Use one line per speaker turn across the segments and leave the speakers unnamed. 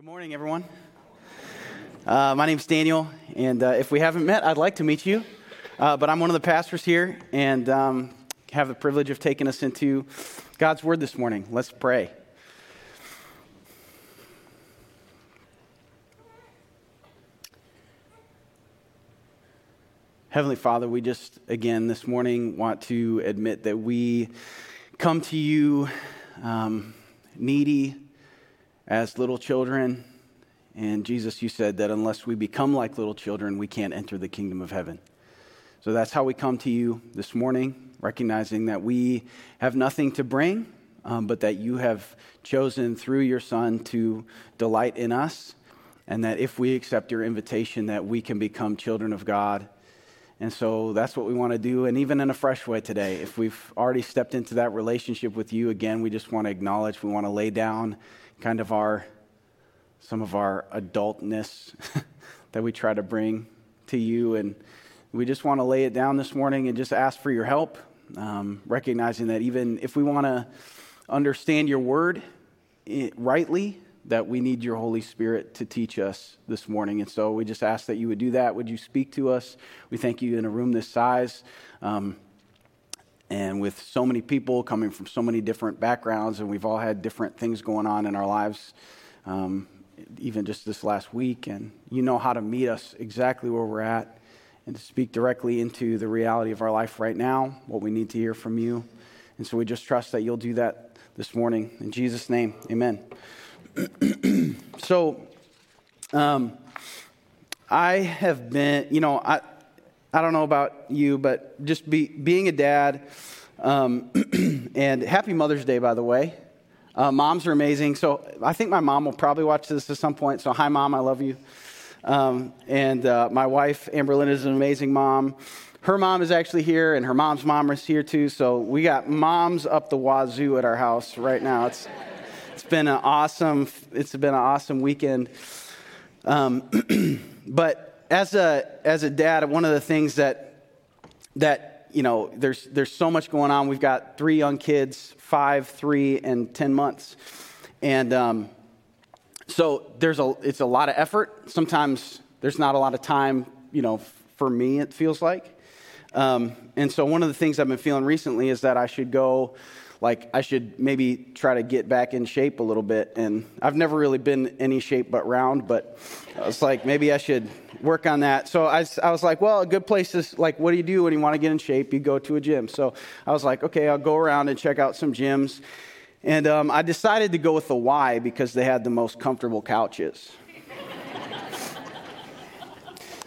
Good morning, everyone. Uh, my name's Daniel, and uh, if we haven't met, I'd like to meet you. Uh, but I'm one of the pastors here, and um, have the privilege of taking us into God's Word this morning. Let's pray. Heavenly Father, we just again this morning want to admit that we come to you um, needy as little children. And Jesus, you said that unless we become like little children, we can't enter the kingdom of heaven. So that's how we come to you this morning, recognizing that we have nothing to bring, um, but that you have chosen through your Son to delight in us, and that if we accept your invitation, that we can become children of God. And so that's what we want to do. And even in a fresh way today, if we've already stepped into that relationship with you, again, we just want to acknowledge, we want to lay down kind of our some of our adultness that we try to bring to you. And we just want to lay it down this morning and just ask for your help um, recognizing that even if we want to understand your word rightly that we need your holy spirit to teach us this morning. And so we just ask that you would do that. Would you speak to us? We thank you in a room this size. Um, and with so many people coming from so many different backgrounds, and we've all had different things going on in our lives, um, even just this last week. And you know how to meet us exactly where we're at and to speak directly into the reality of our life right now, what we need to hear from you. And so we just trust that you'll do that this morning. In Jesus' name, amen. so, um, I have been, you know, I, I don't know about you, but just be, being a dad, um, and happy Mother's Day, by the way. Uh, moms are amazing. So I think my mom will probably watch this at some point. So, hi, mom, I love you. Um, and uh, my wife, Amber Lynn, is an amazing mom. Her mom is actually here, and her mom's mom is here too. So we got moms up the wazoo at our house right now. It's it's been an awesome it's been an awesome weekend. Um, but as a as a dad, one of the things that that you know there's there's so much going on. We've got three young kids, five, three, and ten months, and um, so there's a it's a lot of effort. Sometimes there's not a lot of time. You know, for me, it feels like. Um, and so one of the things I've been feeling recently is that I should go like I should maybe try to get back in shape a little bit. And I've never really been any shape but round, but I was like, maybe I should work on that. So I, I was like, well, a good place is like, what do you do when you want to get in shape? You go to a gym. So I was like, okay, I'll go around and check out some gyms. And um, I decided to go with the Y because they had the most comfortable couches.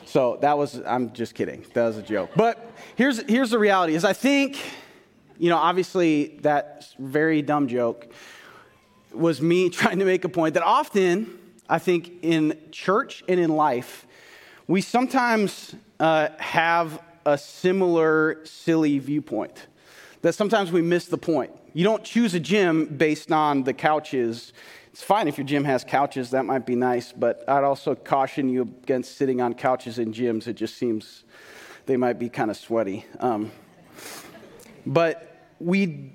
so that was, I'm just kidding. That was a joke. But here's, here's the reality is I think you know, obviously, that very dumb joke was me trying to make a point that often, I think, in church and in life, we sometimes uh, have a similar silly viewpoint. That sometimes we miss the point. You don't choose a gym based on the couches. It's fine if your gym has couches, that might be nice, but I'd also caution you against sitting on couches in gyms. It just seems they might be kind of sweaty. Um, but we,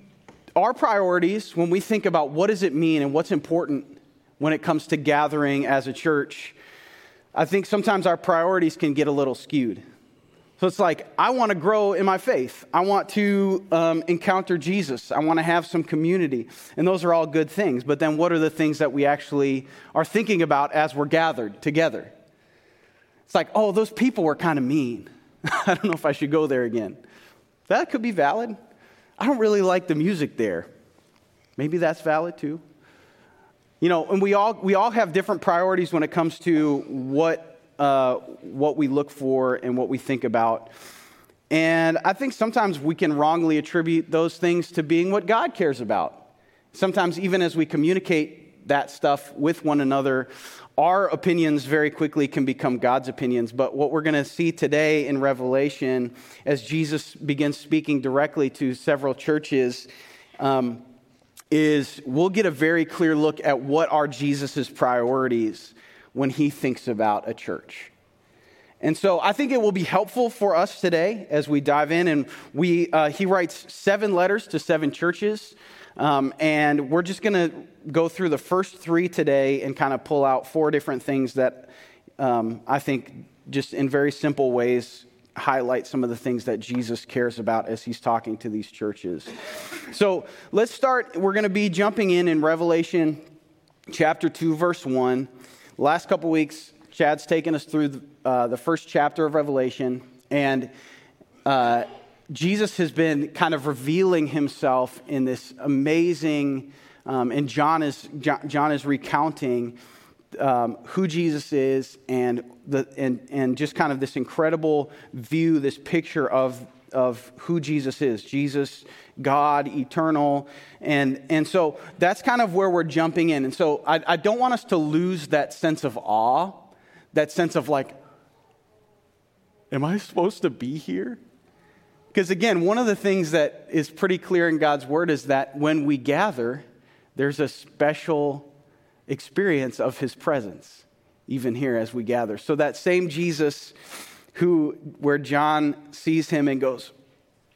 our priorities, when we think about what does it mean and what's important when it comes to gathering as a church, I think sometimes our priorities can get a little skewed. So it's like, I want to grow in my faith. I want to um, encounter Jesus. I want to have some community. And those are all good things. But then what are the things that we actually are thinking about as we're gathered together? It's like, oh, those people were kind of mean. I don't know if I should go there again. That could be valid. I don't really like the music there. Maybe that's valid too. You know, and we all, we all have different priorities when it comes to what, uh, what we look for and what we think about. And I think sometimes we can wrongly attribute those things to being what God cares about. Sometimes, even as we communicate that stuff with one another, our opinions very quickly can become God's opinions. But what we're going to see today in Revelation, as Jesus begins speaking directly to several churches, um, is we'll get a very clear look at what are Jesus' priorities when he thinks about a church. And so I think it will be helpful for us today as we dive in. And we, uh, he writes seven letters to seven churches. Um, and we're just going to go through the first three today and kind of pull out four different things that um, I think, just in very simple ways, highlight some of the things that Jesus cares about as he's talking to these churches. So let's start. We're going to be jumping in in Revelation chapter 2, verse 1. Last couple weeks, Chad's taken us through the, uh, the first chapter of Revelation, and uh, Jesus has been kind of revealing himself in this amazing, um, and John is, John, is recounting um, who Jesus is and, the, and, and just kind of this incredible view, this picture of, of who Jesus is Jesus, God, eternal. And, and so that's kind of where we're jumping in. And so I, I don't want us to lose that sense of awe, that sense of like, am I supposed to be here? Because again, one of the things that is pretty clear in God's word is that when we gather, there's a special experience of his presence, even here as we gather. So that same Jesus who, where John sees him and goes,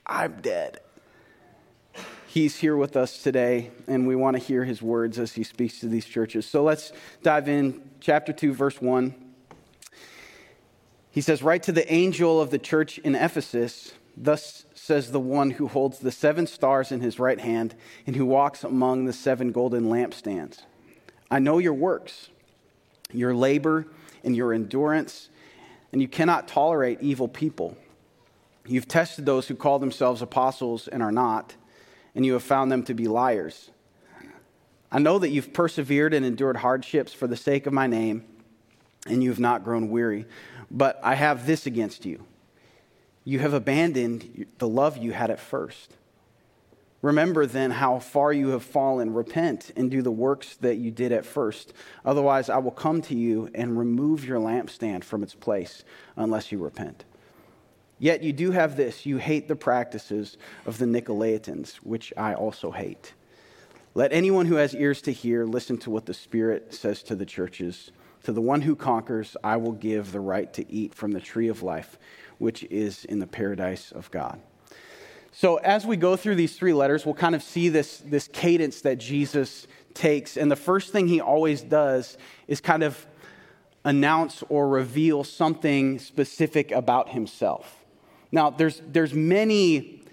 I'm dead. He's here with us today, and we want to hear his words as he speaks to these churches. So let's dive in. Chapter 2, verse 1. He says, Write to the angel of the church in Ephesus, thus says the one who holds the seven stars in his right hand and who walks among the seven golden lampstands. I know your works, your labor, and your endurance, and you cannot tolerate evil people. You've tested those who call themselves apostles and are not, and you have found them to be liars. I know that you've persevered and endured hardships for the sake of my name, and you have not grown weary. But I have this against you you have abandoned the love you had at first. Remember then how far you have fallen. Repent and do the works that you did at first. Otherwise, I will come to you and remove your lampstand from its place unless you repent. Yet you do have this you hate the practices of the Nicolaitans, which I also hate. Let anyone who has ears to hear listen to what the Spirit says to the churches. To the one who conquers, I will give the right to eat from the tree of life, which is in the paradise of God. So, as we go through these three letters, we'll kind of see this, this cadence that Jesus takes. And the first thing he always does is kind of announce or reveal something specific about himself. Now, there's, there's many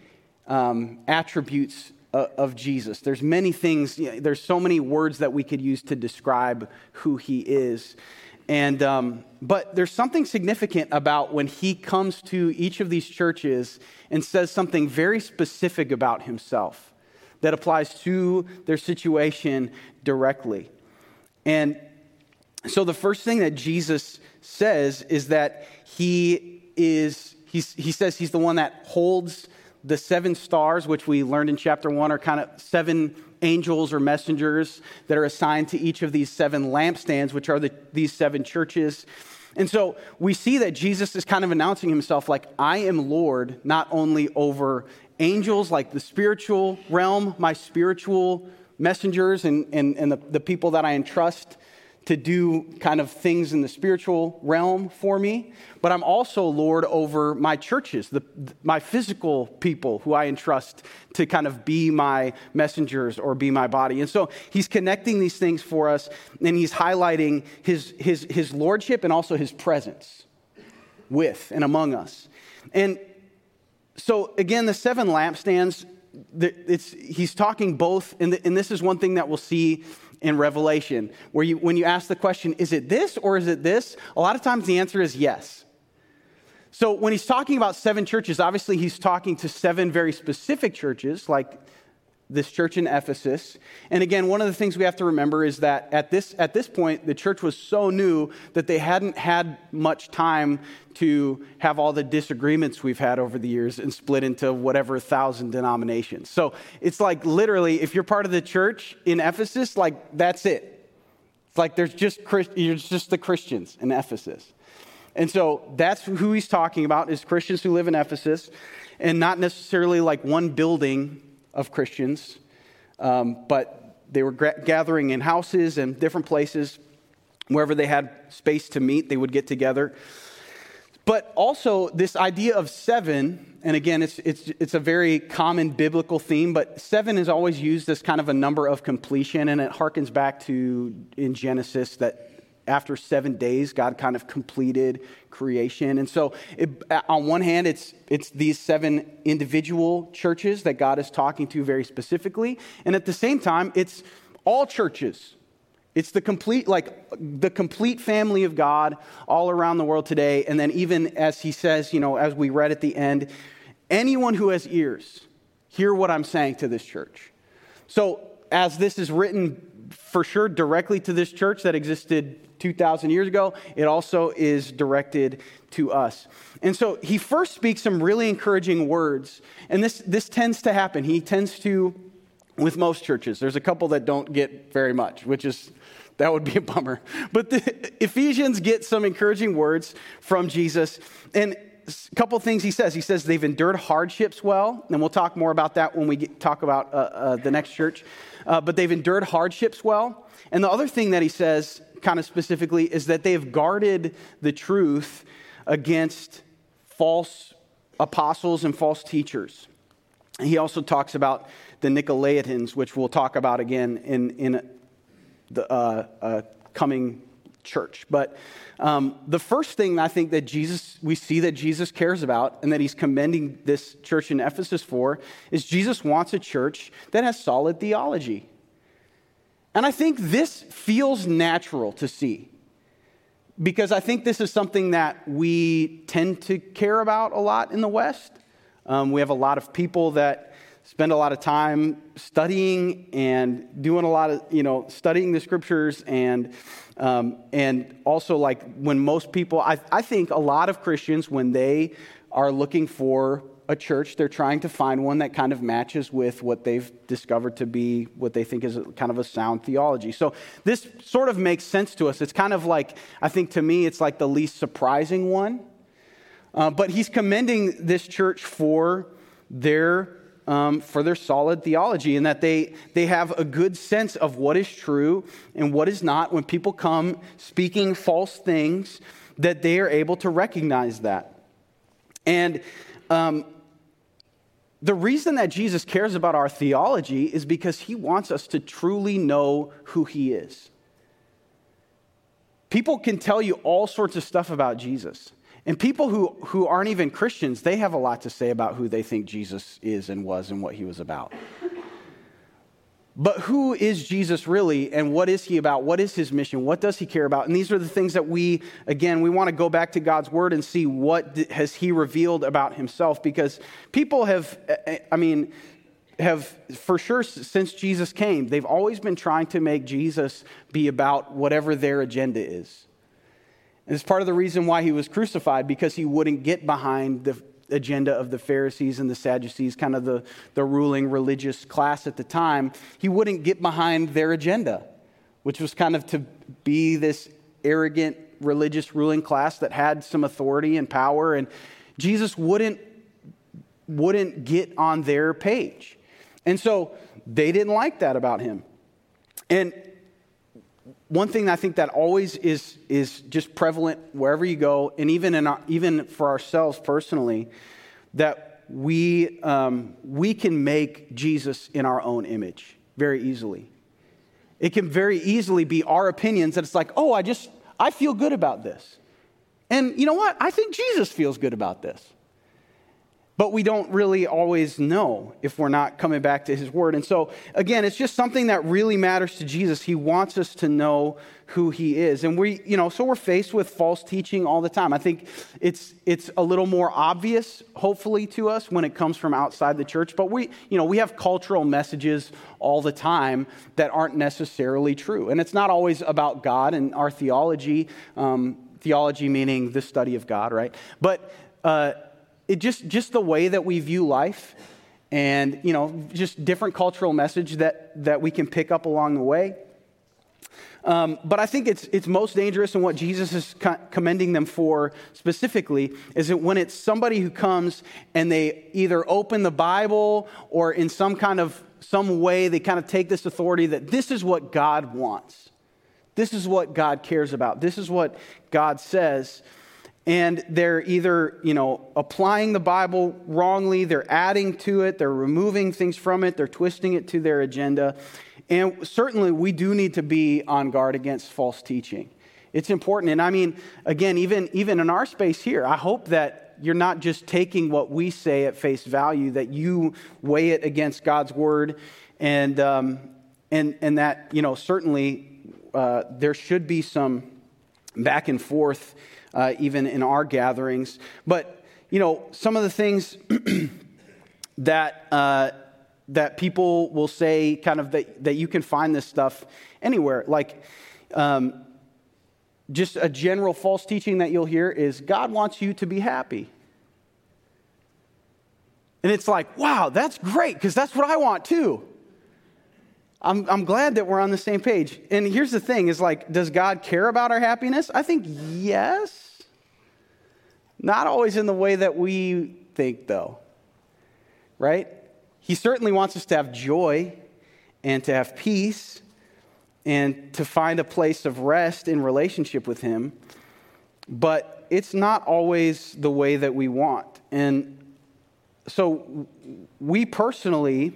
um, attributes of Jesus. There's many things, you know, there's so many words that we could use to describe who he is. And, um, but there's something significant about when he comes to each of these churches and says something very specific about himself that applies to their situation directly. And so the first thing that Jesus says is that he is, he says he's the one that holds the seven stars, which we learned in chapter one, are kind of seven angels or messengers that are assigned to each of these seven lampstands, which are the, these seven churches. And so we see that Jesus is kind of announcing himself like, I am Lord, not only over angels, like the spiritual realm, my spiritual messengers and, and, and the, the people that I entrust to do kind of things in the spiritual realm for me, but I'm also Lord over my churches, the, my physical people who I entrust to kind of be my messengers or be my body. And so he's connecting these things for us, and he's highlighting his, his, his lordship and also his presence with and among us. And so, again, the seven lampstands, it's, he's talking both, and, and this is one thing that we'll see in Revelation, where you, when you ask the question, is it this or is it this? A lot of times the answer is yes. So when he's talking about seven churches, obviously he's talking to seven very specific churches, like this church in Ephesus. And again, one of the things we have to remember is that at this, at this point, the church was so new that they hadn't had much time to have all the disagreements we've had over the years and split into whatever thousand denominations. So it's like literally, if you're part of the church in Ephesus, like that's it. It's like there's just, there's just the Christians in Ephesus. And so that's who he's talking about is Christians who live in Ephesus and not necessarily like one building of Christians, um, but they were gra- gathering in houses and different places. Wherever they had space to meet, they would get together. but also this idea of seven, and again, it's, it's, it's a very common biblical theme, but seven is always used as kind of a number of completion, and it harkens back to in Genesis that after seven days, God kind of completed creation. And so, it, on one hand, it's, it's these seven individual churches that God is talking to very specifically. And at the same time, it's all churches. It's the complete, like the complete family of God all around the world today. And then, even as he says, you know, as we read at the end, anyone who has ears, hear what I'm saying to this church. So, as this is written for sure directly to this church that existed 2,000 years ago, it also is directed to us. And so he first speaks some really encouraging words. And this, this tends to happen. He tends to, with most churches, there's a couple that don't get very much, which is, that would be a bummer. But the Ephesians get some encouraging words from Jesus. And a couple things he says. He says they've endured hardships well, and we'll talk more about that when we get, talk about uh, uh, the next church. Uh, but they've endured hardships well. And the other thing that he says kind of specifically is that they have guarded the truth against false apostles and false teachers. He also talks about the Nicolaitans, which we'll talk about again in, in the uh, uh, coming church. But um, the first thing I think that Jesus, we see that Jesus cares about and that he's commending this church in Ephesus for is Jesus wants a church that has solid theology. And I think this feels natural to see because I think this is something that we tend to care about a lot in the West. Um, we have a lot of people that spend a lot of time studying and doing a lot of, you know, studying the scriptures and, um, and also like when most people, I, I think a lot of Christians, when they are looking for a church, they're trying to find one that kind of matches with what they've discovered to be what they think is a, kind of a sound theology. So this sort of makes sense to us. It's kind of like, I think to me, it's like the least surprising one. Uh, but he's commending this church for their um, for their solid theology and that they, they have a good sense of what is true and what is not. When people come speaking false things, that they are able to recognize that. And um, the reason that Jesus cares about our theology is because he wants us to truly know who he is. People can tell you all sorts of stuff about Jesus. And people who, who aren't even Christians, they have a lot to say about who they think Jesus is and was and what he was about. But who is Jesus really, and what is he about? What is his mission? What does he care about? And these are the things that we, again, we want to go back to God's word and see what has he revealed about himself. Because people have, eh, eh, I mean, have for sure since Jesus came, they've always been trying to make Jesus be about whatever their agenda is. And it's part of the reason why he was crucified, because he wouldn't get behind the agenda of the Pharisees and the Sadducees, kind of the, the ruling religious class at the time, he wouldn't get behind their agenda, which was kind of to be this arrogant religious ruling class that had some authority and power. And Jesus wouldn't, wouldn't get on their page. And so they didn't like that about him. And one thing I think that always is, is just prevalent wherever you go, and even, in our, even for ourselves personally, that we, um, we can make Jesus in our own image very easily. It can very easily be our opinions that it's like, oh, I just, I feel good about this. And you know what? I think Jesus feels good about this. But we don't really always know if we're not coming back to his word. And so, again, it's just something that really matters to Jesus. He wants us to know who he is. And we, you know, so we're faced with false teaching all the time. I think it's it's a little more obvious, hopefully, to us when it comes from outside the church. But we, you know, we have cultural messages all the time that aren't necessarily true. And it's not always about God and our theology, um, theology meaning the study of God, right? But uh, it just, just the way that we view life and, you know, just different cultural message that, that we can pick up along the way. Um, but I think it's, it's most dangerous, and what Jesus is co- commending them for specifically is that when it's somebody who comes and they either open the Bible or in some kind of some way they kind of take this authority that this is what God wants, this is what God cares about, this is what God says, and they're either, you know, applying the Bible wrongly, they're adding to it, they're removing things from it, they're twisting it to their agenda. And certainly we do need to be on guard against false teaching. It's important. And I mean, again, even, even in our space here, I hope that you're not just taking what we say at face value, that you weigh it against God's word, and, um, and, and that, you know, certainly uh, there should be some back and forth uh, even in our gatherings. But, you know, some of the things that, uh, that people will say, kind of, that, that you can find this stuff anywhere. Like, um, just a general false teaching that you'll hear is God wants you to be happy. And it's like, wow, that's great, because that's what I want too. I'm, I'm glad that we're on the same page. And here's the thing is like, does God care about our happiness? I think yes. Not always in the way that we think, though. Right? He certainly wants us to have joy and to have peace and to find a place of rest in relationship with Him. But it's not always the way that we want. And so we personally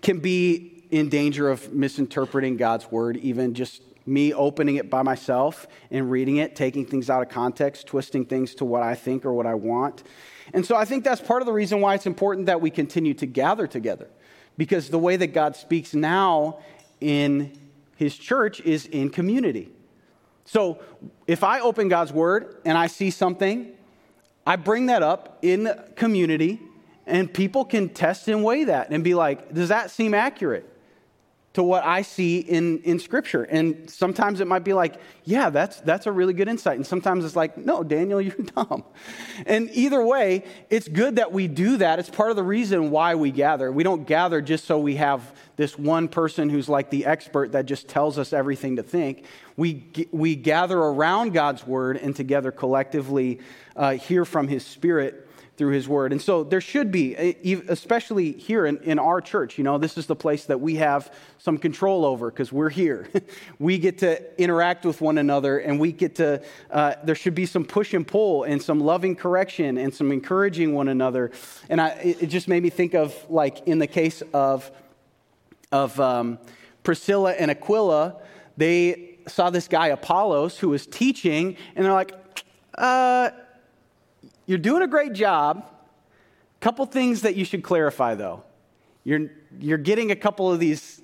can be in danger of misinterpreting God's word, even just me opening it by myself and reading it, taking things out of context, twisting things to what I think or what I want. And so I think that's part of the reason why it's important that we continue to gather together. Because the way that God speaks now in his church is in community. So if I open God's word and I see something, I bring that up in community and people can test and weigh that and be like, does that seem accurate? To what I see in, in Scripture. And sometimes it might be like, yeah, that's, that's a really good insight. And sometimes it's like, no, Daniel, you're dumb. And either way, it's good that we do that. It's part of the reason why we gather. We don't gather just so we have this one person who's like the expert that just tells us everything to think. We, we gather around God's word and together collectively uh, hear from his spirit through his word. And so there should be, especially here in, in our church, you know, this is the place that we have some control over because we're here. we get to interact with one another and we get to, uh, there should be some push and pull and some loving correction and some encouraging one another. And I, it just made me think of, like, in the case of, of um, Priscilla and Aquila, they saw this guy, Apollos, who was teaching, and they're like, uh, you're doing a great job. Couple things that you should clarify, though. You're, you're getting a couple of these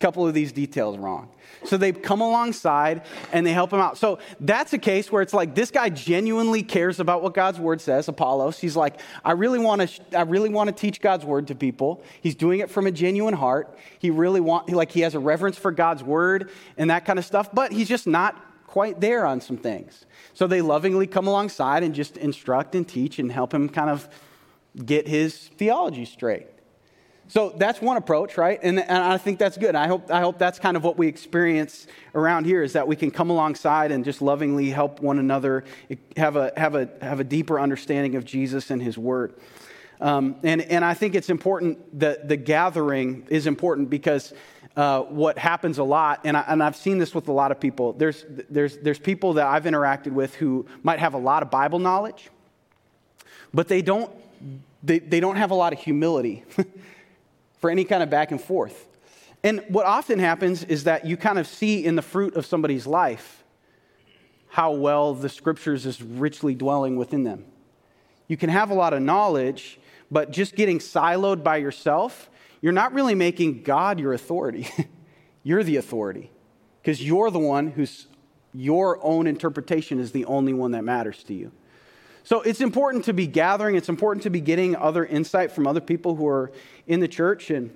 couple of these details wrong. So they come alongside and they help him out. So that's a case where it's like this guy genuinely cares about what God's word says, Apollos. He's like, I really want to I really want to teach God's word to people. He's doing it from a genuine heart. He really want like he has a reverence for God's word and that kind of stuff, but he's just not quite there on some things. So they lovingly come alongside and just instruct and teach and help him kind of get his theology straight. So that's one approach, right? And, and I think that's good. I hope, I hope that's kind of what we experience around here is that we can come alongside and just lovingly help one another have a, have a, have a deeper understanding of Jesus and his word. Um, and, and I think it's important that the gathering is important because uh, what happens a lot, and, I, and I've seen this with a lot of people. There's, there's, there's people that I've interacted with who might have a lot of Bible knowledge, but they don't, they, they don't have a lot of humility for any kind of back and forth. And what often happens is that you kind of see in the fruit of somebody's life how well the scriptures is richly dwelling within them. You can have a lot of knowledge, but just getting siloed by yourself you're not really making God your authority. you're the authority because you're the one whose your own interpretation is the only one that matters to you. So it's important to be gathering, it's important to be getting other insight from other people who are in the church and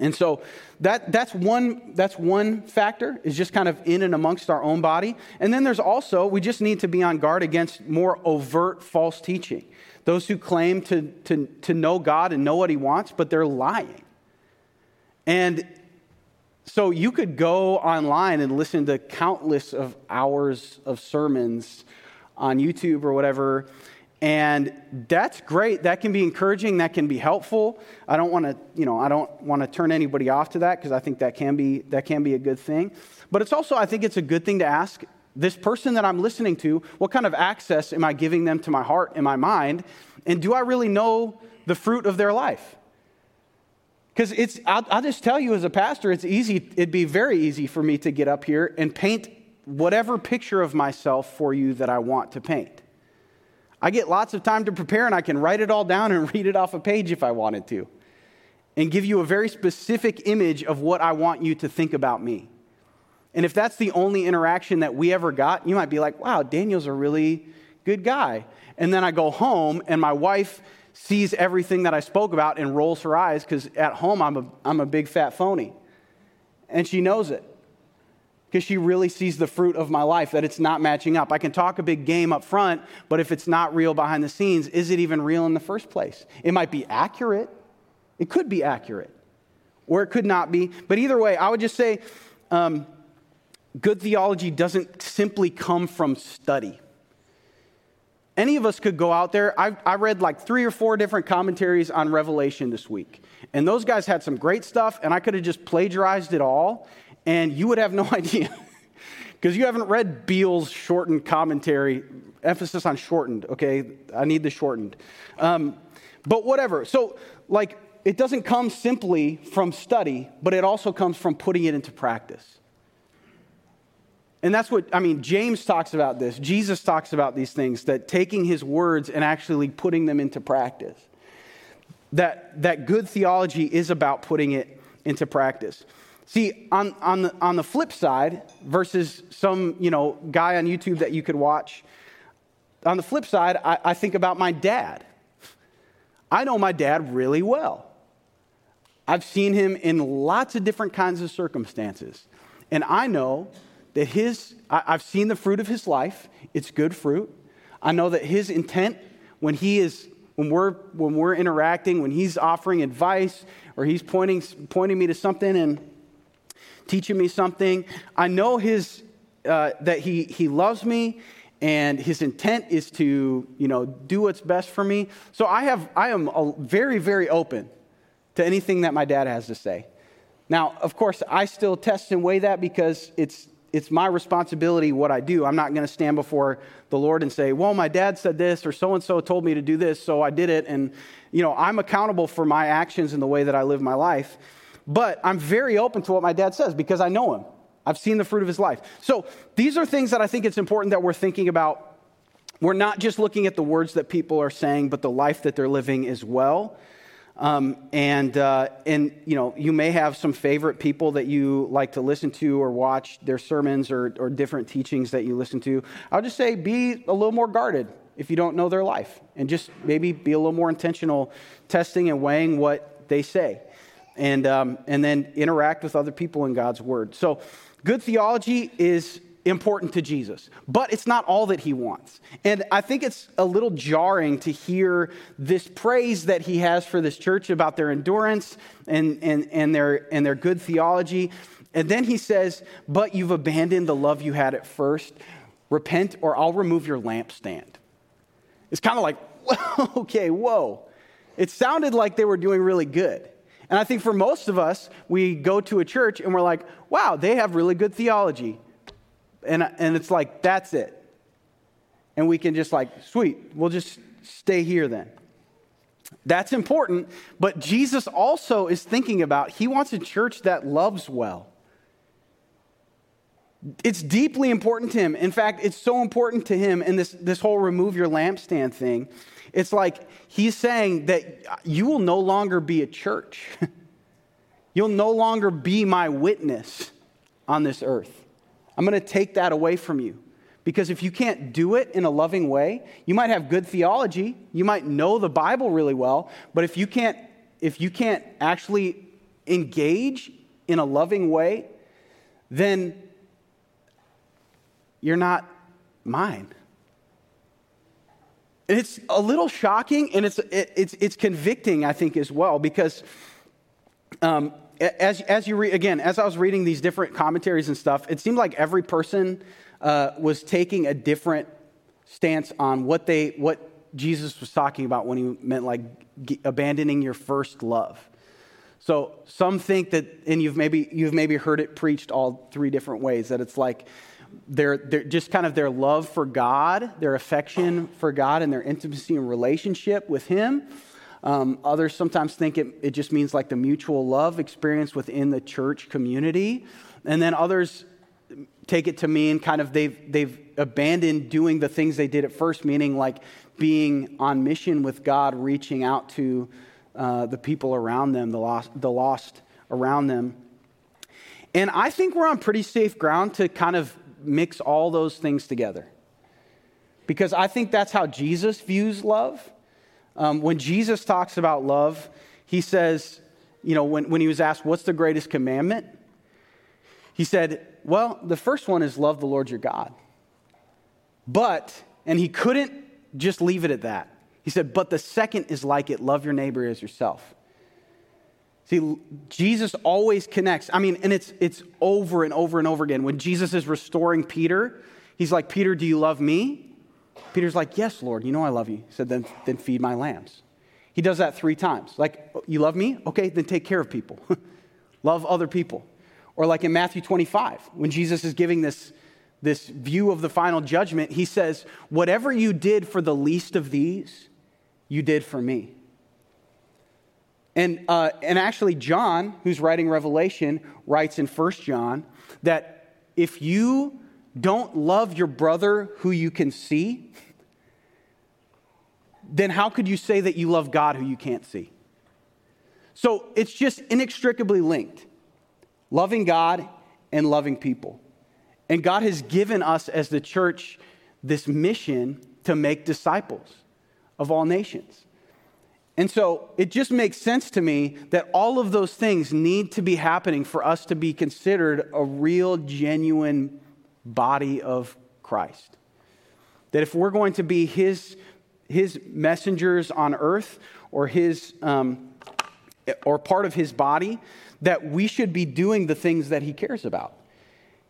and so that, that's, one, that's one factor, is just kind of in and amongst our own body. And then there's also, we just need to be on guard against more overt false teaching. Those who claim to, to, to know God and know what He wants, but they're lying. And so you could go online and listen to countless of hours of sermons on YouTube or whatever. And that's great. That can be encouraging. That can be helpful. I don't want to, you know, I don't want to turn anybody off to that because I think that can be that can be a good thing. But it's also, I think, it's a good thing to ask this person that I'm listening to, what kind of access am I giving them to my heart and my mind? And do I really know the fruit of their life? Because it's, I'll, I'll, just tell you as a pastor, it's easy, it'd be very easy for me to get up here and paint whatever picture of myself for you that I want to paint. I get lots of time to prepare and I can write it all down and read it off a page if I wanted to and give you a very specific image of what I want you to think about me. And if that's the only interaction that we ever got, you might be like, wow, Daniel's a really good guy. And then I go home and my wife sees everything that I spoke about and rolls her eyes because at home I'm a, I'm a big fat phony. And she knows it because she really sees the fruit of my life, that it's not matching up. I can talk a big game up front, but if it's not real behind the scenes, is it even real in the first place? It might be accurate, it could be accurate, or it could not be. But either way, I would just say um, good theology doesn't simply come from study. Any of us could go out there. I, I read like three or four different commentaries on Revelation this week. And those guys had some great stuff, and I could have just plagiarized it all and you would have no idea because you haven't read Beale's shortened commentary. Emphasis on shortened, okay? I need the shortened. Um, but whatever. So, like, it doesn't come simply from study, but it also comes from putting it into practice. And that's what, I mean, James talks about this. Jesus talks about these things, that taking his words and actually putting them into practice. That, that good theology is about putting it into practice. See, on, on, the, on the flip side, versus some you know, guy on YouTube that you could watch, on the flip side, I, I think about my dad. I know my dad really well. I've seen him in lots of different kinds of circumstances. And I know that his, I, I've seen the fruit of his life. It's good fruit. I know that his intent when he is when we're when we're interacting, when he's offering advice or he's pointing pointing me to something and teaching me something. I know his, uh, that he, he loves me and his intent is to, you know, do what's best for me. So I, have, I am very, very open to anything that my dad has to say. Now, of course, I still test and weigh that because it's, it's my responsibility what I do. I'm not going to stand before the Lord and say, well, my dad said this or so and so told me to do this, so I did it. And, you know, I'm accountable for my actions and the way that I live my life. But I'm very open to what my dad says because I know him. I've seen the fruit of his life. So these are things that I think it's important that we're thinking about. We're not just looking at the words that people are saying, but the life that they're living as well. Um, and uh, and you know you may have some favorite people that you like to listen to or watch their sermons or, or different teachings that you listen to. I'll just say be a little more guarded if you don't know their life, and just maybe be a little more intentional, testing and weighing what they say and, um, and then interact with other people in God's Word. So, good theology is important to Jesus, but it's not all that he wants. And I think it's a little jarring to hear this praise that he has for this church about their endurance and, and, and, their, and their good theology. And then he says, But you've abandoned the love you had at first. Repent, or I'll remove your lampstand. It's kind of like, okay, whoa. It sounded like they were doing really good. And I think for most of us, we go to a church and we're like, wow, they have really good theology. And, and it's like, that's it. And we can just like, sweet, we'll just stay here then. That's important, but Jesus also is thinking about, he wants a church that loves well. It's deeply important to him. In fact, it's so important to him in this, this whole remove your lampstand thing it's like he's saying that you will no longer be a church. You'll no longer be my witness on this earth. I'm going to take that away from you. Because if you can't do it in a loving way, you might have good theology, you might know the Bible really well, but if you can't if you can't actually engage in a loving way, then you're not mine. And it's a little shocking and it's, it, it's, it's convicting, I think, as well, because um, as, as you read, again, as I was reading these different commentaries and stuff, it seemed like every person uh, was taking a different stance on what, they, what Jesus was talking about when he meant like abandoning your first love. So some think that, and you've maybe, you've maybe heard it preached all three different ways, that it's like, their, their, just kind of their love for God, their affection for God, and their intimacy and relationship with Him. Um, others sometimes think it, it just means like the mutual love experience within the church community. And then others take it to mean kind of they've, they've abandoned doing the things they did at first, meaning like being on mission with God, reaching out to uh, the people around them, the lost, the lost around them. And I think we're on pretty safe ground to kind of mix all those things together. Because I think that's how Jesus views love. Um, when Jesus talks about love, he says, you know, when, when he was asked, What's the greatest commandment? He said, Well, the first one is love the Lord your God. But, and he couldn't just leave it at that. He said, But the second is like it love your neighbor as yourself. See, Jesus always connects. I mean, and it's, it's over and over and over again. When Jesus is restoring Peter, he's like, Peter, do you love me? Peter's like, Yes, Lord, you know I love you. He said, Then, then feed my lambs. He does that three times. Like, you love me? Okay, then take care of people. love other people. Or like in Matthew 25, when Jesus is giving this, this view of the final judgment, he says, Whatever you did for the least of these, you did for me. And, uh, and actually, John, who's writing Revelation, writes in 1 John that if you don't love your brother who you can see, then how could you say that you love God who you can't see? So it's just inextricably linked loving God and loving people. And God has given us as the church this mission to make disciples of all nations. And so it just makes sense to me that all of those things need to be happening for us to be considered a real, genuine body of Christ. That if we're going to be his, his messengers on earth or his um, or part of his body, that we should be doing the things that he cares about.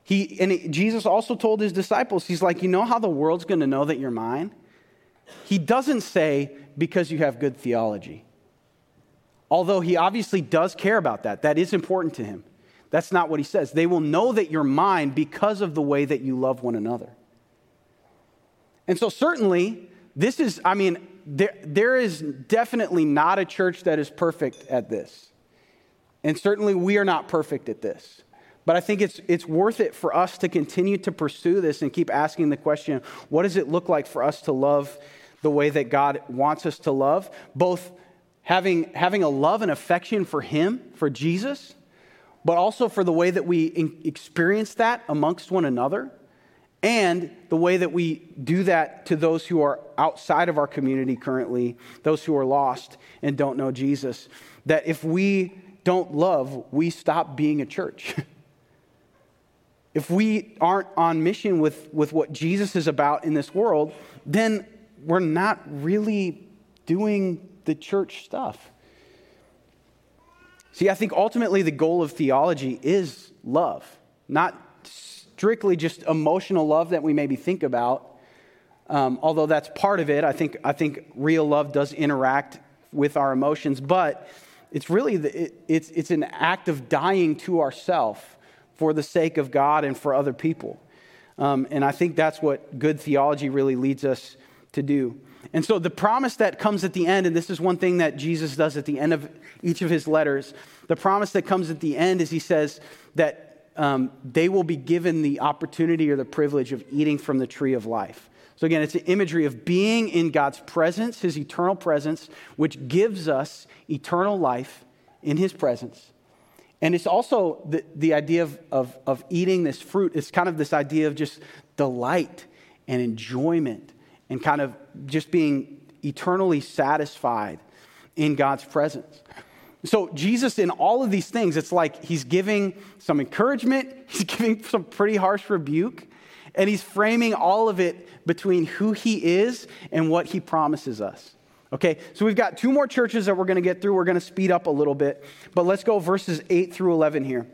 He, and it, Jesus also told his disciples, he's like, you know how the world's going to know that you're mine? He doesn't say, because you have good theology. Although he obviously does care about that, that is important to him. That's not what he says. They will know that you're mine because of the way that you love one another. And so, certainly, this is, I mean, there, there is definitely not a church that is perfect at this. And certainly, we are not perfect at this. But I think it's, it's worth it for us to continue to pursue this and keep asking the question what does it look like for us to love the way that God wants us to love, both having, having a love and affection for Him, for Jesus, but also for the way that we experience that amongst one another, and the way that we do that to those who are outside of our community currently, those who are lost and don't know Jesus. That if we don't love, we stop being a church. if we aren't on mission with, with what Jesus is about in this world, then we're not really doing the church stuff. See, I think ultimately the goal of theology is love, not strictly just emotional love that we maybe think about. Um, although that's part of it, I think, I think real love does interact with our emotions, but it's really the, it, it's, it's an act of dying to ourself for the sake of God and for other people. Um, and I think that's what good theology really leads us to do. And so the promise that comes at the end, and this is one thing that Jesus does at the end of each of his letters, the promise that comes at the end is he says that um, they will be given the opportunity or the privilege of eating from the tree of life. So again, it's an imagery of being in God's presence, his eternal presence, which gives us eternal life in his presence. And it's also the, the idea of, of, of eating this fruit. It's kind of this idea of just delight and enjoyment and kind of just being eternally satisfied in God's presence. So, Jesus, in all of these things, it's like he's giving some encouragement, he's giving some pretty harsh rebuke, and he's framing all of it between who he is and what he promises us. Okay, so we've got two more churches that we're going to get through. We're going to speed up a little bit, but let's go verses 8 through 11 here.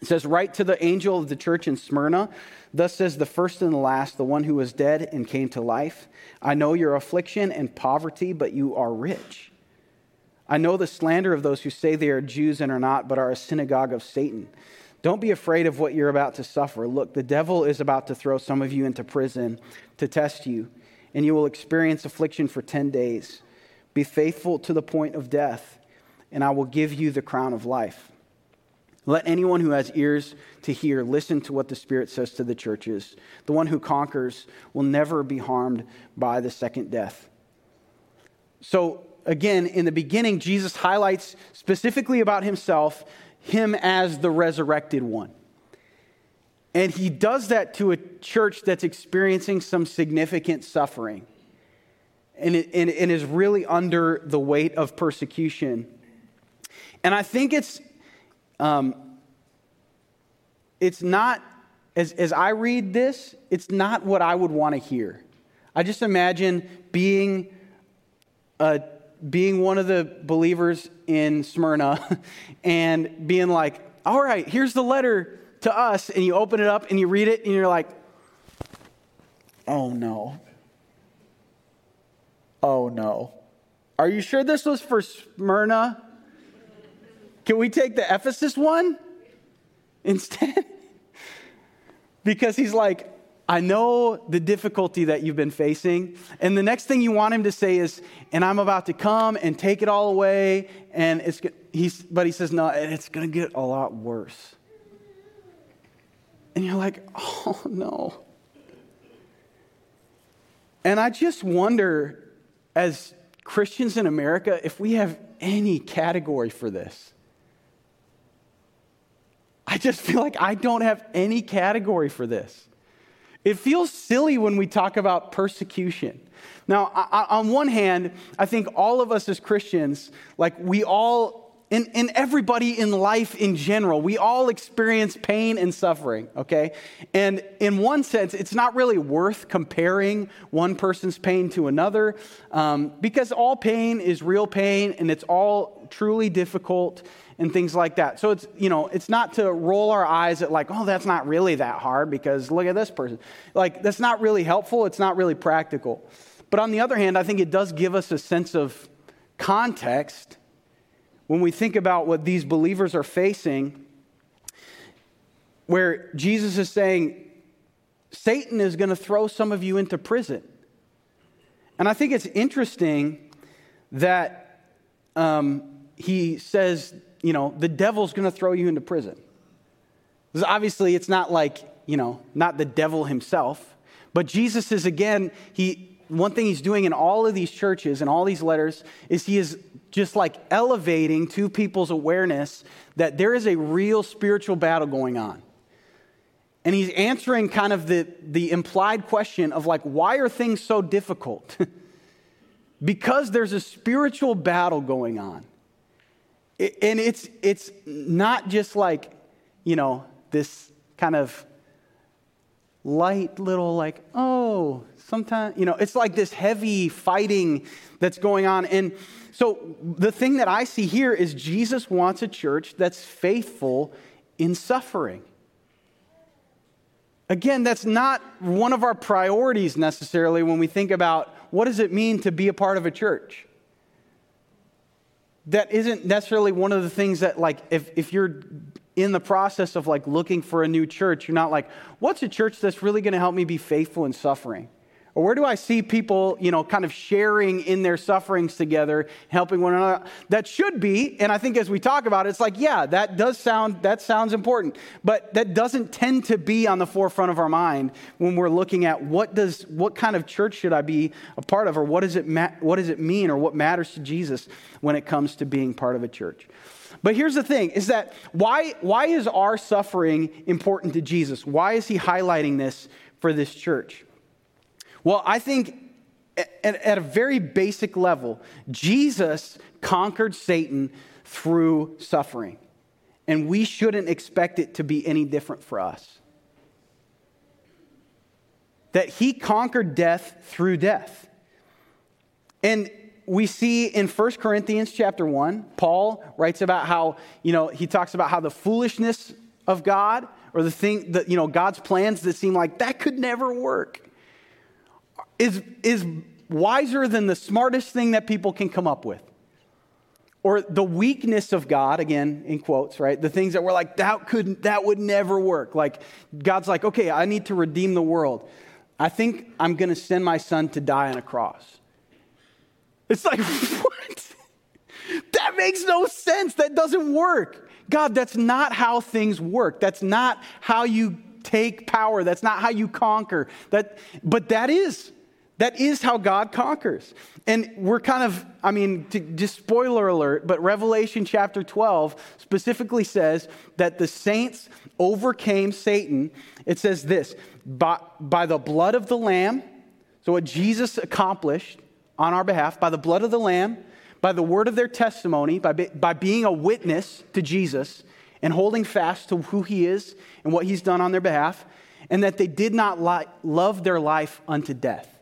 It says, Write to the angel of the church in Smyrna. Thus says the first and the last, the one who was dead and came to life. I know your affliction and poverty, but you are rich. I know the slander of those who say they are Jews and are not, but are a synagogue of Satan. Don't be afraid of what you're about to suffer. Look, the devil is about to throw some of you into prison to test you, and you will experience affliction for 10 days. Be faithful to the point of death, and I will give you the crown of life. Let anyone who has ears to hear listen to what the Spirit says to the churches. The one who conquers will never be harmed by the second death. So, again, in the beginning, Jesus highlights specifically about himself him as the resurrected one. And he does that to a church that's experiencing some significant suffering and, it, and, and is really under the weight of persecution. And I think it's, um, it's not, as, as I read this, it's not what I would want to hear. I just imagine being a being one of the believers in Smyrna and being like, all right, here's the letter to us. And you open it up and you read it and you're like, oh no. Oh no. Are you sure this was for Smyrna? Can we take the Ephesus one instead? because he's like, I know the difficulty that you've been facing. And the next thing you want him to say is, and I'm about to come and take it all away. And it's, he's, but he says, no, it's going to get a lot worse. And you're like, oh no. And I just wonder, as Christians in America, if we have any category for this. I just feel like I don't have any category for this. It feels silly when we talk about persecution. Now, on one hand, I think all of us as Christians, like we all, and, and everybody in life in general, we all experience pain and suffering, okay? And in one sense, it's not really worth comparing one person's pain to another um, because all pain is real pain and it's all truly difficult and things like that. So it's, you know, it's not to roll our eyes at like, oh, that's not really that hard because look at this person. Like, that's not really helpful. It's not really practical. But on the other hand, I think it does give us a sense of context when we think about what these believers are facing, where Jesus is saying, Satan is going to throw some of you into prison. And I think it's interesting that um, he says you know, the devil's going to throw you into prison. Because obviously, it's not like, you know, not the devil himself, but Jesus is again, he, one thing he's doing in all of these churches and all these letters is he is just like elevating to people's awareness that there is a real spiritual battle going on. And he's answering kind of the, the implied question of like, why are things so difficult? because there's a spiritual battle going on and it's, it's not just like, you know, this kind of light little, like, oh, sometimes, you know, it's like this heavy fighting that's going on. And so the thing that I see here is Jesus wants a church that's faithful in suffering. Again, that's not one of our priorities necessarily when we think about what does it mean to be a part of a church that isn't necessarily one of the things that like if, if you're in the process of like looking for a new church you're not like what's a church that's really going to help me be faithful in suffering or where do I see people, you know, kind of sharing in their sufferings together, helping one another? That should be, and I think as we talk about it, it's like, yeah, that does sound that sounds important, but that doesn't tend to be on the forefront of our mind when we're looking at what does what kind of church should I be a part of, or what does it ma- what does it mean, or what matters to Jesus when it comes to being part of a church. But here's the thing is that why, why is our suffering important to Jesus? Why is he highlighting this for this church? Well, I think at, at a very basic level, Jesus conquered Satan through suffering. And we shouldn't expect it to be any different for us. That he conquered death through death. And we see in 1 Corinthians chapter 1, Paul writes about how, you know, he talks about how the foolishness of God or the thing that, you know, God's plans that seem like that could never work is, is wiser than the smartest thing that people can come up with. or the weakness of God, again, in quotes, right? The things that we're like, that couldn't, that would never work. Like, God's like, okay, I need to redeem the world. I think I'm to send my son to die on a cross. It's like, what? That makes no sense. That doesn't work. God, that's not how things work. That's not how you take power. That's not how you conquer. That, but that is. That is how God conquers. And we're kind of, I mean, to, just spoiler alert, but Revelation chapter 12 specifically says that the saints overcame Satan. It says this by, by the blood of the Lamb, so what Jesus accomplished on our behalf, by the blood of the Lamb, by the word of their testimony, by, by being a witness to Jesus and holding fast to who he is and what he's done on their behalf, and that they did not li- love their life unto death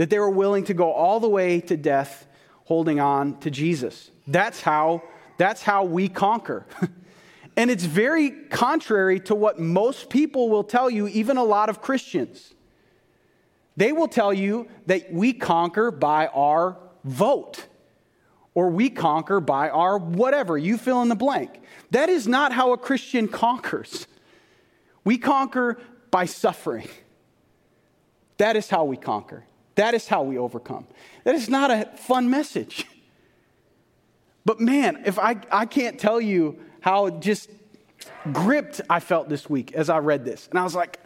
that they were willing to go all the way to death holding on to Jesus. That's how, that's how we conquer. and it's very contrary to what most people will tell you, even a lot of Christians. They will tell you that we conquer by our vote or we conquer by our whatever, you fill in the blank. That is not how a Christian conquers. We conquer by suffering. That is how we conquer. That is how we overcome. That is not a fun message. But man, if I, I can't tell you how just gripped I felt this week as I read this. And I was like,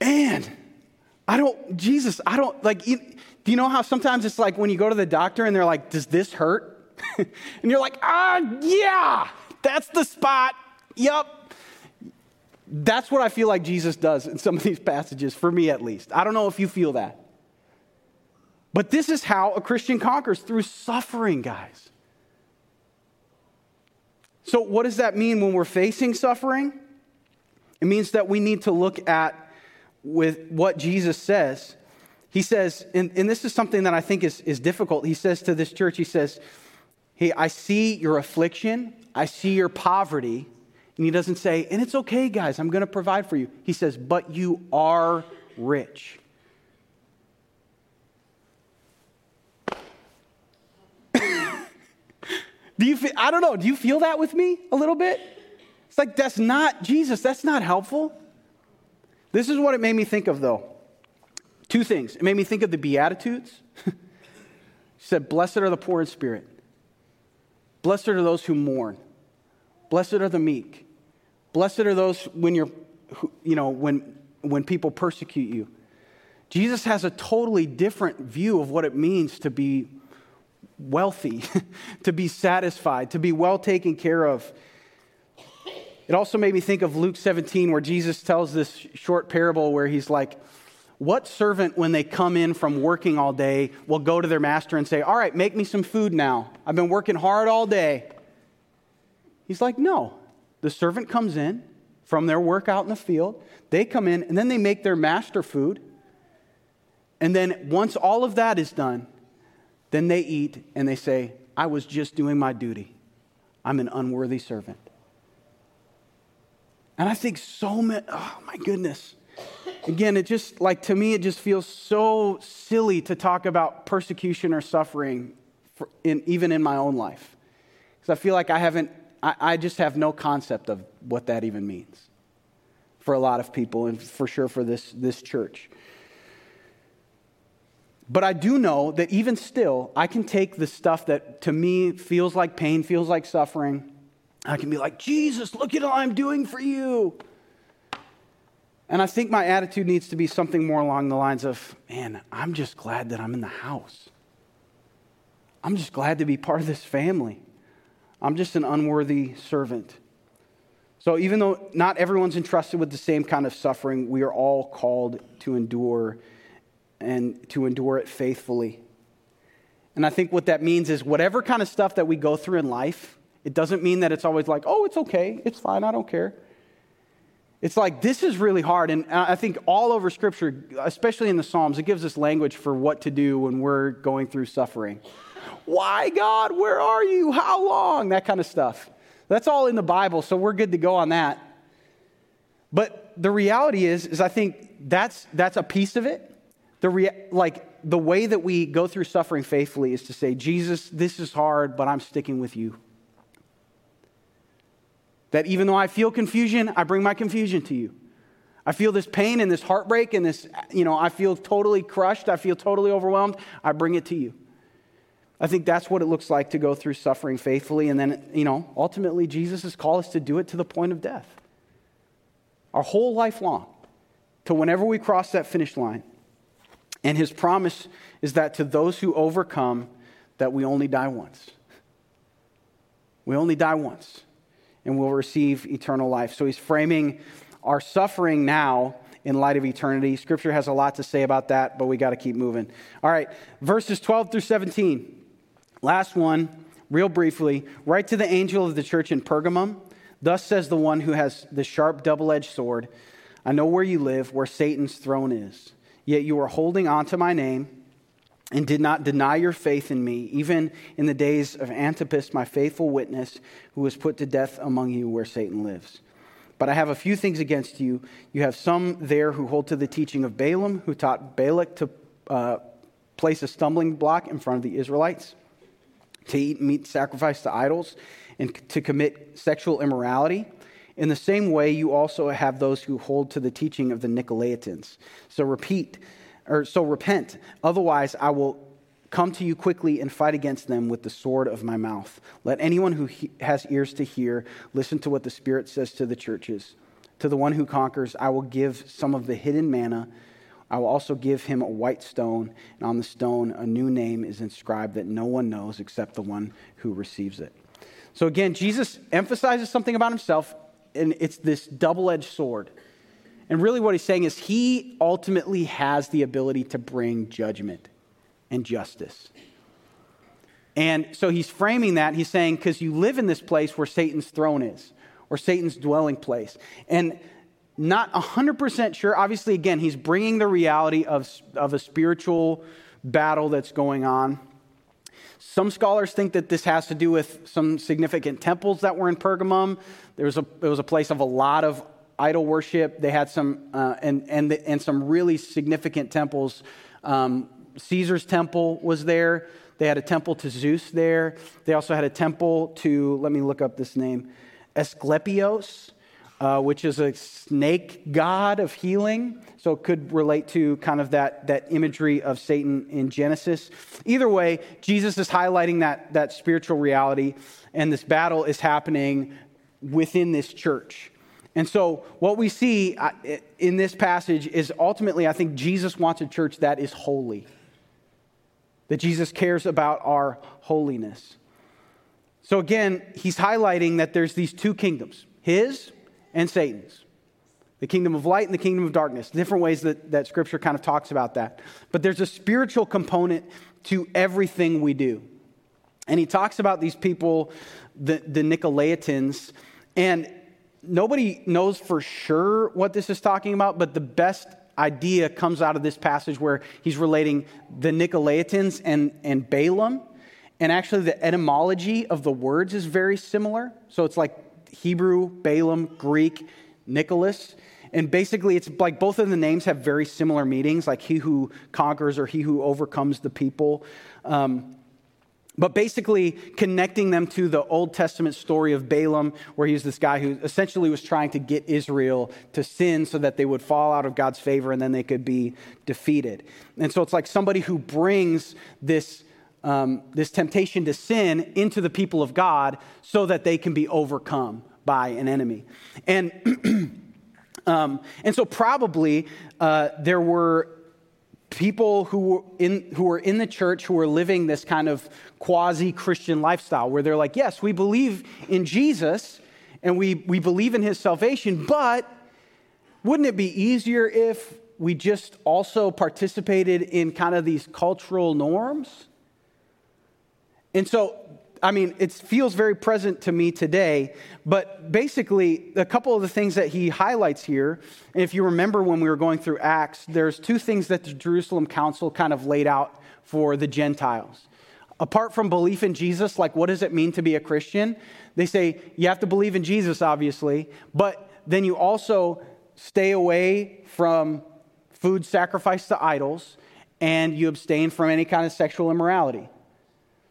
man, I don't, Jesus, I don't, like, you, do you know how sometimes it's like when you go to the doctor and they're like, does this hurt? and you're like, ah, yeah, that's the spot. Yup. That's what I feel like Jesus does in some of these passages, for me at least. I don't know if you feel that. But this is how a Christian conquers through suffering, guys. So, what does that mean when we're facing suffering? It means that we need to look at with what Jesus says. He says, and, and this is something that I think is, is difficult. He says to this church, he says, Hey, I see your affliction, I see your poverty. And he doesn't say, and it's okay, guys, I'm going to provide for you. He says, but you are rich. Do you feel, I don't know, do you feel that with me a little bit? It's like, that's not, Jesus, that's not helpful. This is what it made me think of, though. Two things. It made me think of the Beatitudes. she said, Blessed are the poor in spirit. Blessed are those who mourn. Blessed are the meek. Blessed are those when you're, you know, when, when people persecute you. Jesus has a totally different view of what it means to be wealthy, to be satisfied, to be well taken care of. It also made me think of Luke 17, where Jesus tells this short parable where he's like, What servant, when they come in from working all day, will go to their master and say, All right, make me some food now. I've been working hard all day. He's like, No. The servant comes in from their work out in the field. They come in and then they make their master food. And then once all of that is done, then they eat and they say, I was just doing my duty. I'm an unworthy servant. And I think so many, oh my goodness. Again, it just, like to me, it just feels so silly to talk about persecution or suffering, in, even in my own life. Because I feel like I haven't, I, I just have no concept of what that even means for a lot of people and for sure for this, this church. But I do know that even still, I can take the stuff that to me feels like pain, feels like suffering. I can be like, Jesus, look at all I'm doing for you. And I think my attitude needs to be something more along the lines of, man, I'm just glad that I'm in the house. I'm just glad to be part of this family. I'm just an unworthy servant. So, even though not everyone's entrusted with the same kind of suffering, we are all called to endure and to endure it faithfully. And I think what that means is whatever kind of stuff that we go through in life, it doesn't mean that it's always like, oh, it's okay, it's fine, I don't care. It's like, this is really hard. And I think all over Scripture, especially in the Psalms, it gives us language for what to do when we're going through suffering. Why, God? Where are you? How long? That kind of stuff. That's all in the Bible, so we're good to go on that. But the reality is, is I think that's, that's a piece of it. The rea- like the way that we go through suffering faithfully is to say, Jesus, this is hard, but I'm sticking with you. That even though I feel confusion, I bring my confusion to you. I feel this pain and this heartbreak and this, you know, I feel totally crushed. I feel totally overwhelmed. I bring it to you. I think that's what it looks like to go through suffering faithfully. And then, you know, ultimately, Jesus has called us to do it to the point of death. Our whole life long, to whenever we cross that finish line. And his promise is that to those who overcome, that we only die once. We only die once, and we'll receive eternal life. So he's framing our suffering now in light of eternity. Scripture has a lot to say about that, but we got to keep moving. All right, verses 12 through 17. Last one, real briefly. Write to the angel of the church in Pergamum. Thus says the one who has the sharp double edged sword I know where you live, where Satan's throne is. Yet you are holding on to my name and did not deny your faith in me, even in the days of Antipas, my faithful witness, who was put to death among you where Satan lives. But I have a few things against you. You have some there who hold to the teaching of Balaam, who taught Balak to uh, place a stumbling block in front of the Israelites, to eat meat sacrificed to idols, and to commit sexual immorality. In the same way, you also have those who hold to the teaching of the Nicolaitans. So repeat, or so repent. Otherwise, I will Come to you quickly and fight against them with the sword of my mouth. Let anyone who he- has ears to hear listen to what the Spirit says to the churches. To the one who conquers, I will give some of the hidden manna. I will also give him a white stone, and on the stone a new name is inscribed that no one knows except the one who receives it. So again, Jesus emphasizes something about himself, and it's this double edged sword. And really, what he's saying is he ultimately has the ability to bring judgment and justice. And so he's framing that. He's saying, because you live in this place where Satan's throne is, or Satan's dwelling place. And not 100% sure. Obviously, again, he's bringing the reality of, of a spiritual battle that's going on. Some scholars think that this has to do with some significant temples that were in Pergamum. There was a, it was a place of a lot of idol worship. They had some, uh, and, and, and some really significant temples um, Caesar's temple was there. They had a temple to Zeus there. They also had a temple to, let me look up this name, Asclepios, uh, which is a snake god of healing. So it could relate to kind of that, that imagery of Satan in Genesis. Either way, Jesus is highlighting that, that spiritual reality, and this battle is happening within this church. And so, what we see uh, in this passage is ultimately, I think Jesus wants a church that is holy that Jesus cares about our holiness. So again, he's highlighting that there's these two kingdoms his and Satan's the kingdom of light and the kingdom of darkness. Different ways that, that scripture kind of talks about that. But there's a spiritual component to everything we do. And he talks about these people, the, the Nicolaitans, and nobody knows for sure what this is talking about, but the best idea comes out of this passage where he's relating the Nicolaitans and, and Balaam. And actually, the etymology of the words is very similar. So it's like Hebrew, Balaam, Greek, Nicholas. And basically, it's like both of the names have very similar meanings, like he who conquers or he who overcomes the people. Um, but basically connecting them to the Old Testament story of Balaam, where he's this guy who essentially was trying to get Israel to sin so that they would fall out of God's favor and then they could be defeated. And so it's like somebody who brings this, um, this temptation to sin into the people of God so that they can be overcome by an enemy. And, um, and so probably uh, there were people who were in, who were in the church who were living this kind of quasi Christian lifestyle where they're like, yes, we believe in Jesus and we, we believe in his salvation, but wouldn't it be easier if we just also participated in kind of these cultural norms? And so I mean, it feels very present to me today, but basically, a couple of the things that he highlights here, and if you remember when we were going through Acts, there's two things that the Jerusalem Council kind of laid out for the Gentiles. Apart from belief in Jesus, like what does it mean to be a Christian? They say you have to believe in Jesus, obviously, but then you also stay away from food sacrificed to idols and you abstain from any kind of sexual immorality.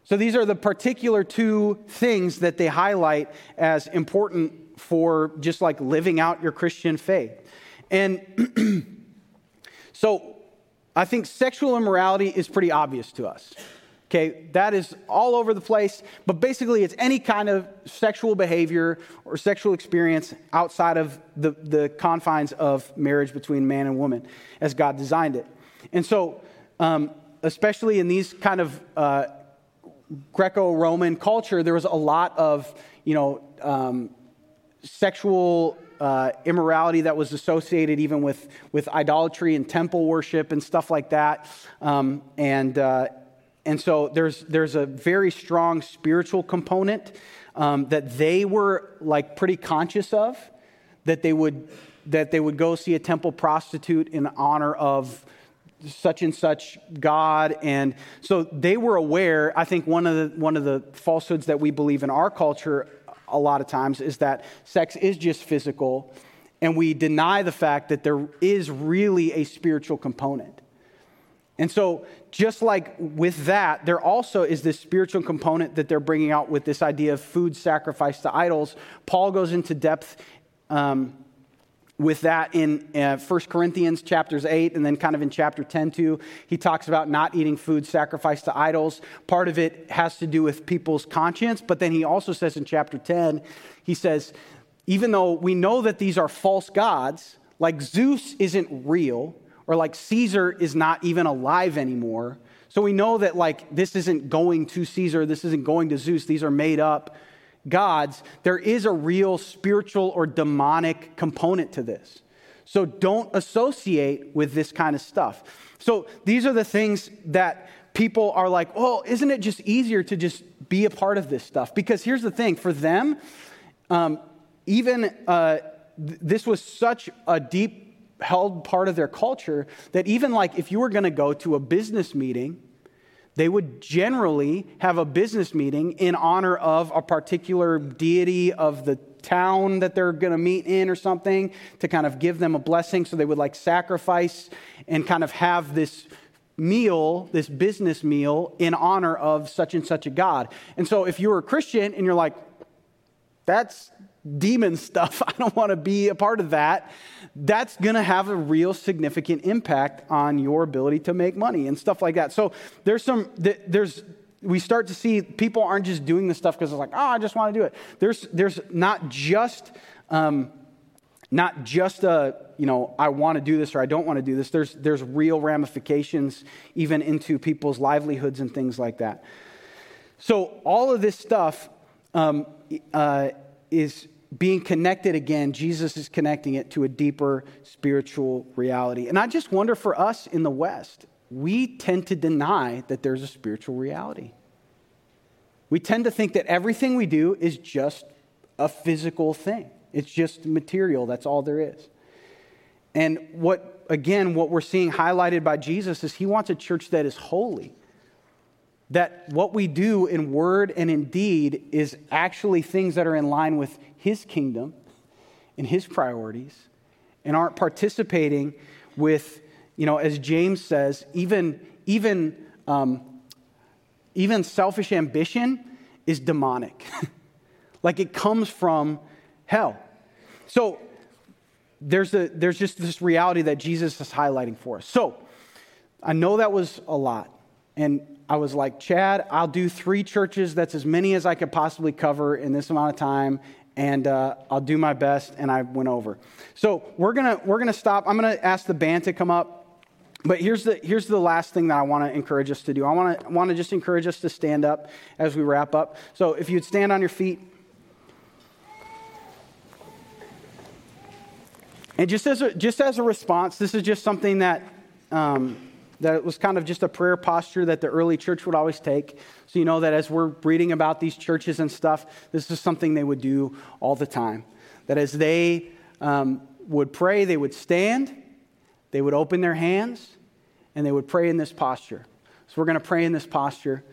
So these are the particular two things that they highlight as important for just like living out your Christian faith. And so I think sexual immorality is pretty obvious to us. Okay, that is all over the place, but basically it's any kind of sexual behavior or sexual experience outside of the, the confines of marriage between man and woman as God designed it. And so, um, especially in these kind of uh, Greco Roman culture, there was a lot of, you know, um, sexual uh, immorality that was associated even with, with idolatry and temple worship and stuff like that. Um, and, uh, and so there's, there's a very strong spiritual component um, that they were like pretty conscious of, that they would, that they would go see a temple prostitute in honor of such and such God. And so they were aware. I think one of the, one of the falsehoods that we believe in our culture a lot of times is that sex is just physical, and we deny the fact that there is really a spiritual component. And so, just like with that, there also is this spiritual component that they're bringing out with this idea of food sacrificed to idols. Paul goes into depth um, with that in uh, 1 Corinthians chapters 8 and then kind of in chapter 10 too. He talks about not eating food sacrificed to idols. Part of it has to do with people's conscience, but then he also says in chapter 10, he says, even though we know that these are false gods, like Zeus isn't real, or like Caesar is not even alive anymore. So we know that like this isn't going to Caesar, this isn't going to Zeus, these are made up gods. There is a real spiritual or demonic component to this. So don't associate with this kind of stuff. So these are the things that people are like, well, isn't it just easier to just be a part of this stuff? Because here's the thing for them, um, even uh, th- this was such a deep held part of their culture that even like if you were going to go to a business meeting, they would generally have a business meeting in honor of a particular deity of the town that they're going to meet in or something to kind of give them a blessing. So they would like sacrifice and kind of have this meal, this business meal, in honor of such and such a God. And so if you were a Christian and you're like, that's demon stuff. I don't want to be a part of that. That's going to have a real significant impact on your ability to make money and stuff like that. So there's some, there's, we start to see people aren't just doing this stuff because it's like, oh, I just want to do it. There's, there's not just, um, not just a, you know, I want to do this or I don't want to do this. There's, there's real ramifications even into people's livelihoods and things like that. So all of this stuff um, uh, is being connected again, Jesus is connecting it to a deeper spiritual reality. And I just wonder for us in the West, we tend to deny that there's a spiritual reality. We tend to think that everything we do is just a physical thing, it's just material, that's all there is. And what, again, what we're seeing highlighted by Jesus is he wants a church that is holy that what we do in word and in deed is actually things that are in line with his kingdom and his priorities and aren't participating with, you know, as James says, even, even, um, even selfish ambition is demonic. like it comes from hell. So there's, a, there's just this reality that Jesus is highlighting for us. So I know that was a lot. And I was like, Chad, I'll do three churches. That's as many as I could possibly cover in this amount of time. And uh, I'll do my best. And I went over. So we're going to we're gonna stop. I'm going to ask the band to come up. But here's the, here's the last thing that I want to encourage us to do. I want to want to just encourage us to stand up as we wrap up. So if you'd stand on your feet. And just as a, just as a response, this is just something that um, that was kind of just a prayer posture that the early church would always take. So you know that as we're reading about these churches and stuff, this is something they would do all the time. That as they um, would pray, they would stand, they would open their hands, and they would pray in this posture. So we're going to pray in this posture.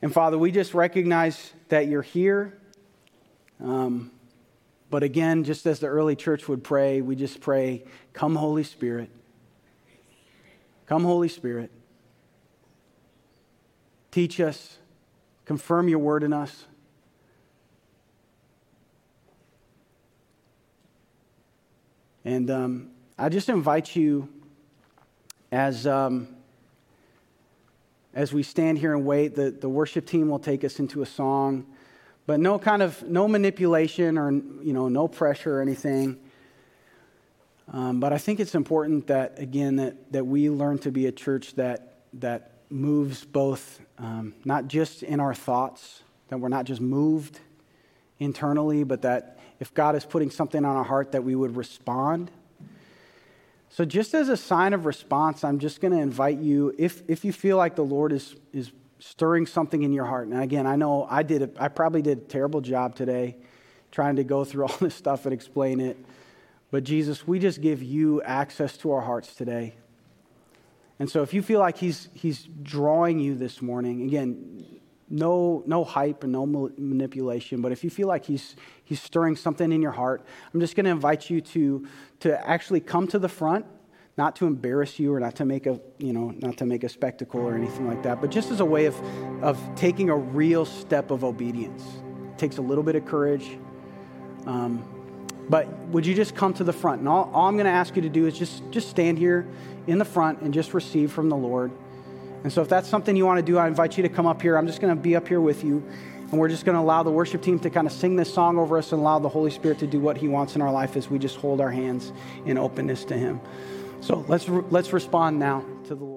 And Father, we just recognize that you're here. Um, but again, just as the early church would pray, we just pray, Come, Holy Spirit. Come, Holy Spirit. teach us, confirm your word in us. And um, I just invite you as, um, as we stand here and wait, the, the worship team will take us into a song, but no kind of, no manipulation or, you know, no pressure or anything. Um, but I think it's important that, again, that, that we learn to be a church that, that moves both, um, not just in our thoughts, that we're not just moved internally, but that if God is putting something on our heart, that we would respond. So, just as a sign of response, I'm just going to invite you, if, if you feel like the Lord is, is stirring something in your heart. And again, I know I did, a, I probably did a terrible job today trying to go through all this stuff and explain it. But Jesus, we just give you access to our hearts today. And so if you feel like he's, he's drawing you this morning, again, no, no hype and no manipulation, but if you feel like he's, he's stirring something in your heart, I'm just going to invite you to, to actually come to the front, not to embarrass you or not to make a, you know, not to make a spectacle or anything like that, but just as a way of, of taking a real step of obedience. It takes a little bit of courage. Um, but would you just come to the front? And all, all I'm going to ask you to do is just, just stand here in the front and just receive from the Lord. And so if that's something you want to do, I invite you to come up here. I'm just going to be up here with you. And we're just going to allow the worship team to kind of sing this song over us and allow the Holy Spirit to do what He wants in our life as we just hold our hands in openness to Him. So let's, let's respond now to the Lord.